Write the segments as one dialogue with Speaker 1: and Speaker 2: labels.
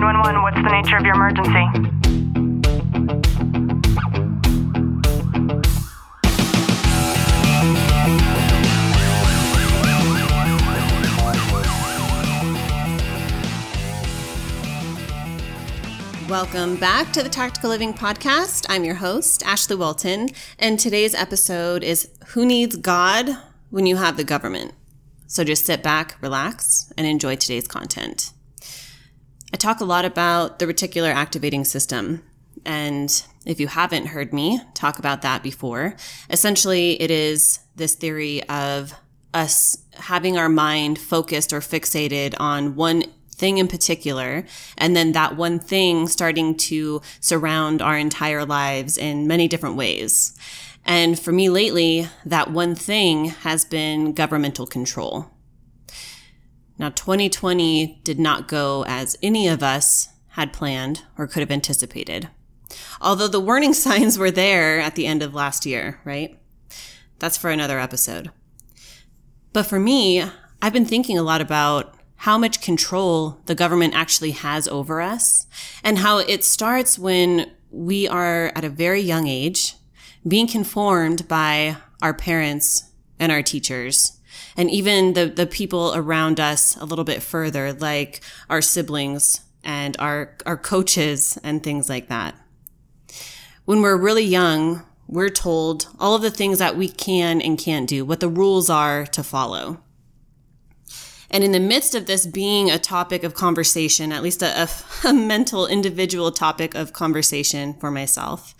Speaker 1: 911, what's the nature of your emergency?
Speaker 2: Welcome back to the Tactical Living Podcast. I'm your host, Ashley Walton, and today's episode is Who Needs God When You Have the Government? So just sit back, relax, and enjoy today's content. I talk a lot about the reticular activating system. And if you haven't heard me talk about that before, essentially it is this theory of us having our mind focused or fixated on one thing in particular, and then that one thing starting to surround our entire lives in many different ways. And for me lately, that one thing has been governmental control. Now, 2020 did not go as any of us had planned or could have anticipated. Although the warning signs were there at the end of last year, right? That's for another episode. But for me, I've been thinking a lot about how much control the government actually has over us and how it starts when we are at a very young age being conformed by our parents and our teachers and even the, the people around us a little bit further, like our siblings and our, our coaches and things like that. When we're really young, we're told all of the things that we can and can't do, what the rules are to follow. And in the midst of this being a topic of conversation, at least a, a, a, mental individual topic of conversation for myself,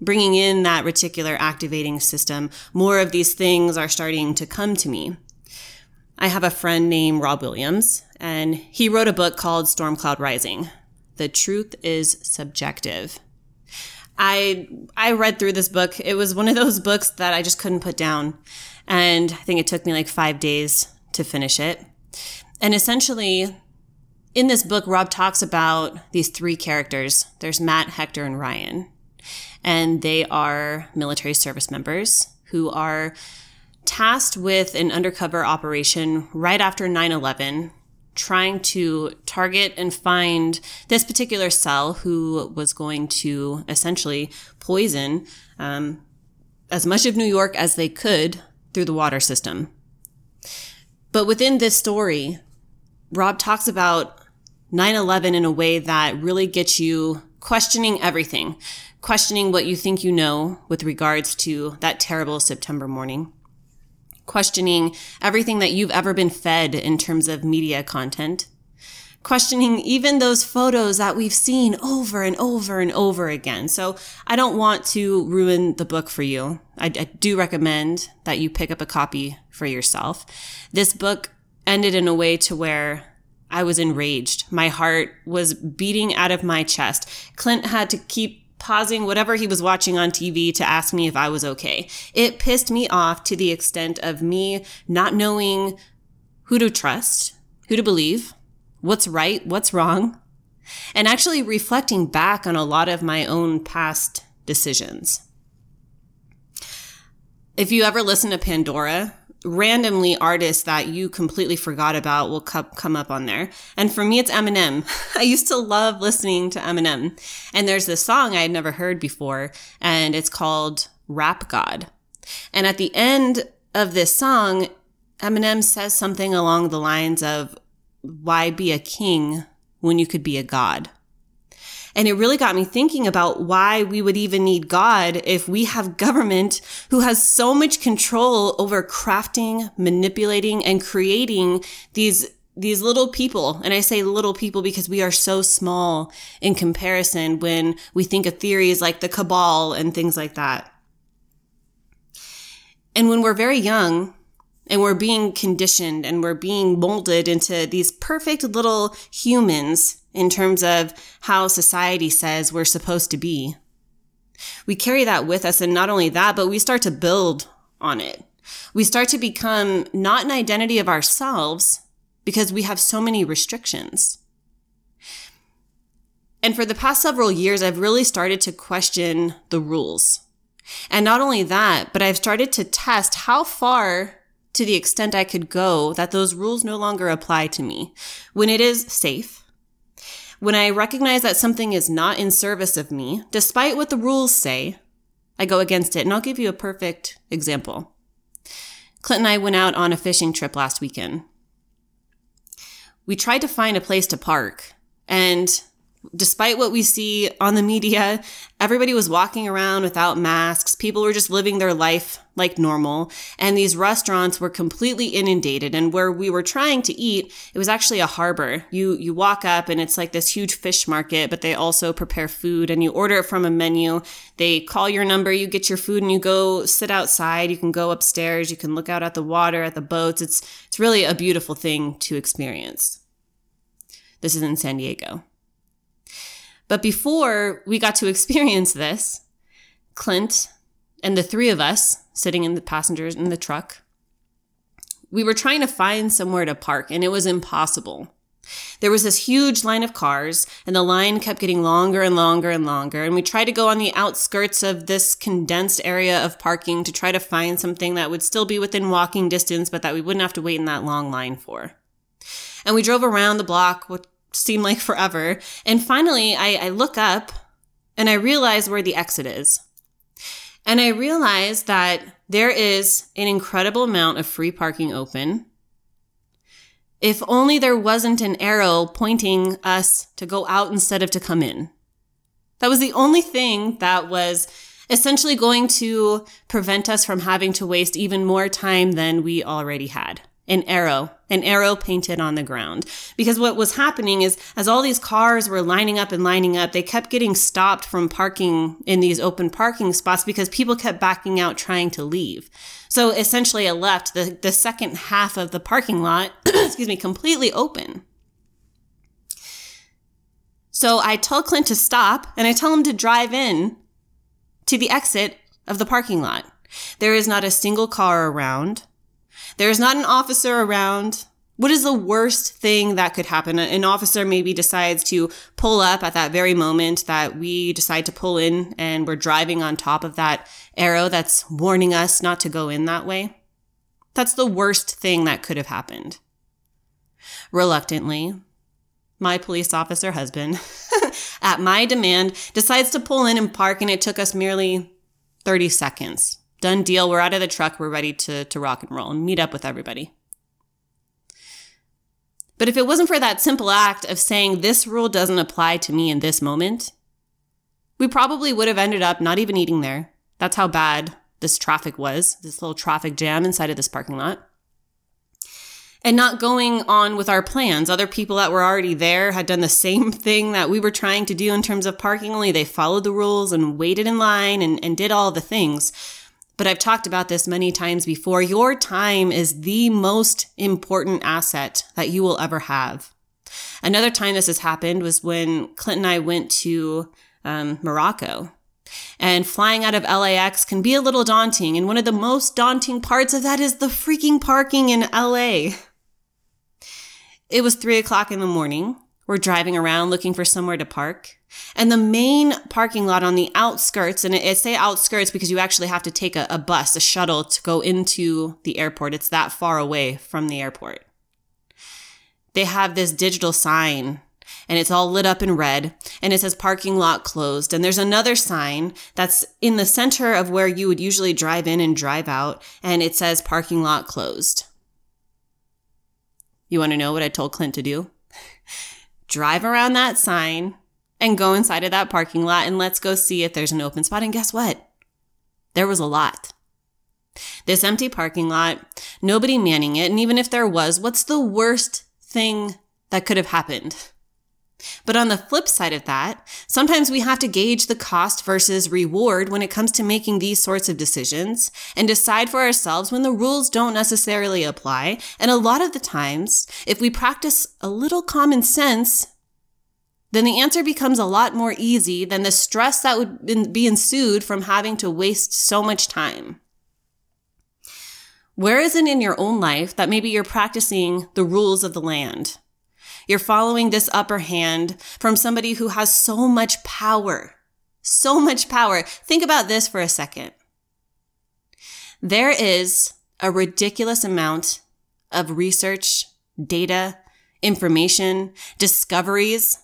Speaker 2: bringing in that reticular activating system, more of these things are starting to come to me. I have a friend named Rob Williams, and he wrote a book called Storm Cloud Rising. The truth is subjective. I I read through this book. It was one of those books that I just couldn't put down. And I think it took me like 5 days to finish it. And essentially, in this book, Rob talks about these three characters. There's Matt, Hector, and Ryan. And they are military service members who are tasked with an undercover operation right after 9 11, trying to target and find this particular cell who was going to essentially poison um, as much of New York as they could through the water system. But within this story, Rob talks about 9 11 in a way that really gets you questioning everything, questioning what you think you know with regards to that terrible September morning, questioning everything that you've ever been fed in terms of media content, questioning even those photos that we've seen over and over and over again. So I don't want to ruin the book for you. I, I do recommend that you pick up a copy for yourself. This book ended in a way to where I was enraged. My heart was beating out of my chest. Clint had to keep pausing whatever he was watching on TV to ask me if I was okay. It pissed me off to the extent of me not knowing who to trust, who to believe, what's right, what's wrong, and actually reflecting back on a lot of my own past decisions. If you ever listen to Pandora, randomly artists that you completely forgot about will come up on there. And for me, it's Eminem. I used to love listening to Eminem. And there's this song I had never heard before, and it's called Rap God. And at the end of this song, Eminem says something along the lines of, why be a king when you could be a god? And it really got me thinking about why we would even need God if we have government who has so much control over crafting, manipulating, and creating these these little people, and I say little people because we are so small in comparison when we think of theories like the cabal and things like that. And when we're very young, and we're being conditioned and we're being molded into these perfect little humans in terms of how society says we're supposed to be. We carry that with us. And not only that, but we start to build on it. We start to become not an identity of ourselves because we have so many restrictions. And for the past several years, I've really started to question the rules. And not only that, but I've started to test how far to the extent I could go that those rules no longer apply to me when it is safe, When I recognize that something is not in service of me, despite what the rules say, I go against it. And I'll give you a perfect example. Clint and I went out on a fishing trip last weekend. We tried to find a place to park, and despite what we see on the media, everybody was walking around without masks. People were just living their life like normal. And these restaurants were completely inundated. And where we were trying to eat, it was actually a harbor. You, you walk up and it's like this huge fish market, but they also prepare food and you order it from a menu. They call your number, you get your food and you go sit outside. You can go upstairs. You can look out at the water, at the boats. It's, it's really a beautiful thing to experience. This is in San Diego. But before we got to experience this, Clint and the three of us sitting in the passengers in the truck, we were trying to find somewhere to park and it was impossible. There was this huge line of cars and the line kept getting longer and longer and longer. And we tried to go on the outskirts of this condensed area of parking to try to find something that would still be within walking distance, but that we wouldn't have to wait in that long line for. And we drove around the block, seemed like forever. And finally, I, I look up and I realize where the exit is. And I realize that there is an incredible amount of free parking open. If only there wasn't an arrow pointing us to go out instead of to come in. That was the only thing that was essentially going to prevent us from having to waste even more time than we already had an arrow, an arrow painted on the ground. Because what was happening is as all these cars were lining up and lining up, they kept getting stopped from parking in these open parking spots because people kept backing out trying to leave. So essentially it left the, the second half of the parking lot, excuse me, completely open. So I tell Clint to stop and I tell him to drive in to the exit of the parking lot. There is not a single car around. There's not an officer around. What is the worst thing that could happen? An officer maybe decides to pull up at that very moment that we decide to pull in and we're driving on top of that arrow that's warning us not to go in that way. That's the worst thing that could have happened. Reluctantly, my police officer husband, at my demand, decides to pull in and park, and it took us merely 30 seconds Done deal. We're out of the truck. We're ready to, to rock and roll and meet up with everybody. But if it wasn't for that simple act of saying this rule doesn't apply to me in this moment, we probably would have ended up not even eating there. That's how bad this traffic was, this little traffic jam inside of this parking lot. And not going on with our plans. Other people that were already there had done the same thing that we were trying to do in terms of parking, only they followed the rules and waited in line and, and did all the things. But I've talked about this many times before. Your time is the most important asset that you will ever have. Another time this has happened was when Clint and I went to um, Morocco. And flying out of LAX can be a little daunting. And one of the most daunting parts of that is the freaking parking in LA. It was three o'clock in the morning. We're driving around looking for somewhere to park. And the main parking lot on the outskirts, and it, say outskirts because you actually have to take a, a bus, a shuttle to go into the airport. It's that far away from the airport. They have this digital sign and it's all lit up in red and it says parking lot closed. And there's another sign that's in the center of where you would usually drive in and drive out and it says parking lot closed. You want to know what I told Clint to do? drive around that sign and go inside of that parking lot and let's go see if there's an open spot. And guess what? There was a lot. This empty parking lot, nobody manning it. And even if there was, what's the worst thing that could have happened? But on the flip side of that, sometimes we have to gauge the cost versus reward when it comes to making these sorts of decisions and decide for ourselves when the rules don't necessarily apply. And a lot of the times, if we practice a little common sense, then the answer becomes a lot more easy than the stress that would be ensued from having to waste so much time. Where is it in your own life that maybe you're practicing the rules of the land? You're following this upper hand from somebody who has so much power. So much power. Think about this for a second. There is a ridiculous amount of research, data, information, discoveries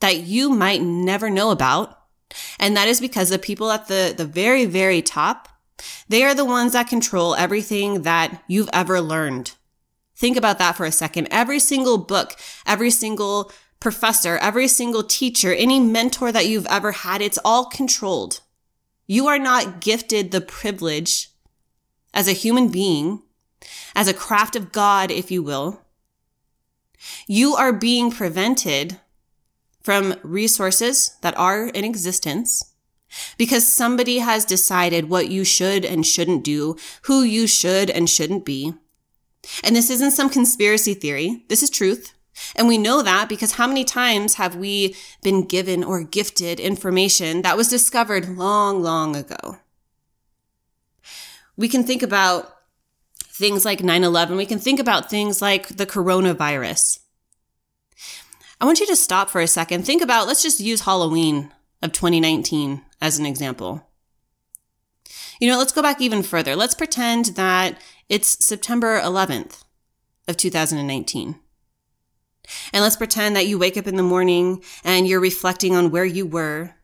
Speaker 2: that you might never know about. And that is because the people at the, the very, very top, they are the ones that control everything that you've ever learned. Think about that for a second. Every single book, every single professor, every single teacher, any mentor that you've ever had, it's all controlled. You are not gifted the privilege as a human being, as a craft of God, if you will. You are being prevented from resources that are in existence because somebody has decided what you should and shouldn't do, who you should and shouldn't be. And this isn't some conspiracy theory. This is truth. And we know that because how many times have we been given or gifted information that was discovered long, long ago? We can think about things like 9 11. We can think about things like the coronavirus. I want you to stop for a second. Think about, let's just use Halloween of 2019 as an example. You know, let's go back even further. Let's pretend that it's September 11th of 2019. And let's pretend that you wake up in the morning and you're reflecting on where you were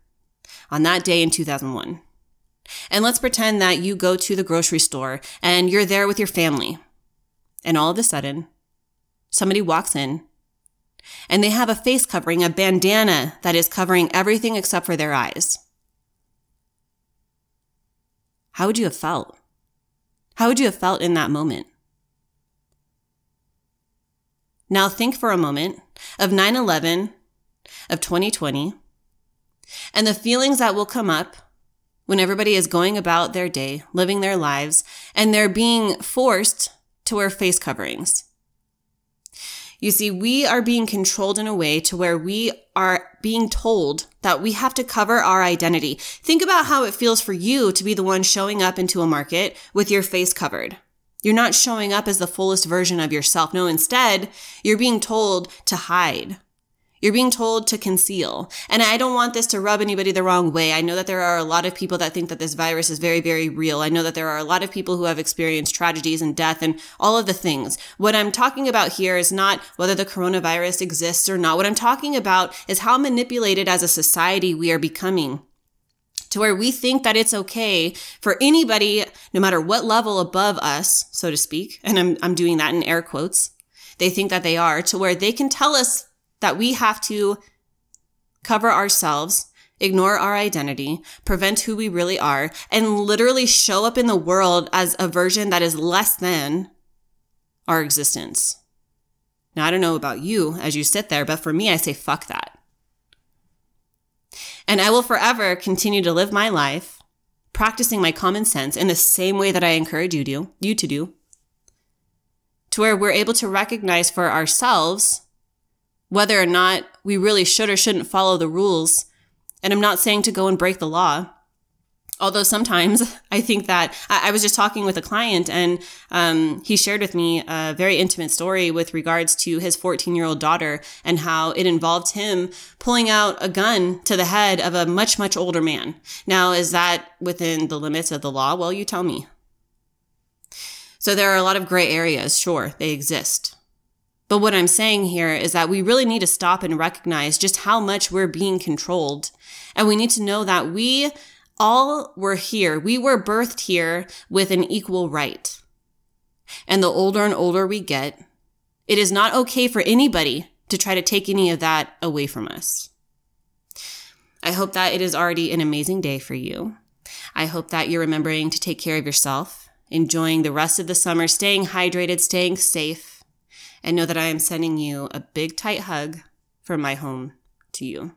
Speaker 2: on that day in 2001. And let's pretend that you go to the grocery store and you're there with your family. And all of a sudden, somebody walks in and they have a face covering, a bandana that is covering everything except for their eyes. How would you have felt? How would you have felt in that moment? Now think for a moment of 9 11, of 2020, and the feelings that will come up when everybody is going about their day, living their lives, and they're being forced to wear face coverings. You see, we are being controlled in a way to where we are being told that we have to cover our identity. Think about how it feels for you to be the one showing up into a market with your face covered. You're not showing up as the fullest version of yourself. No, instead, you're being told to hide. You're being told to conceal. And I don't want this to rub anybody the wrong way. I know that there are a lot of people that think that this virus is very, very real. I know that there are a lot of people who have experienced tragedies and death and all of the things. What I'm talking about here is not whether the coronavirus exists or not. What I'm talking about is how manipulated as a society we are becoming to where we think that it's okay for anybody, no matter what level above us, so to speak, and I'm, I'm doing that in air quotes, they think that they are, to where they can tell us that we have to cover ourselves, ignore our identity, prevent who we really are, and literally show up in the world as a version that is less than our existence. Now, I don't know about you as you sit there, but for me, I say, fuck that. And I will forever continue to live my life practicing my common sense in the same way that I encourage you to, you to do, to where we're able to recognize for ourselves whether or not we really should or shouldn't follow the rules. And I'm not saying to go and break the law. Although sometimes I think that I, I was just talking with a client and um, he shared with me a very intimate story with regards to his 14 year old daughter and how it involved him pulling out a gun to the head of a much, much older man. Now, is that within the limits of the law? Well, you tell me. So there are a lot of gray areas. Sure, they exist. But what I'm saying here is that we really need to stop and recognize just how much we're being controlled. And we need to know that we all were here. We were birthed here with an equal right. And the older and older we get, it is not okay for anybody to try to take any of that away from us. I hope that it is already an amazing day for you. I hope that you're remembering to take care of yourself, enjoying the rest of the summer, staying hydrated, staying safe and know that I am sending you a big, tight hug from my home to you.